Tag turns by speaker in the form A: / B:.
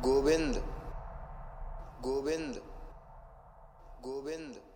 A: Govind Govind Govind.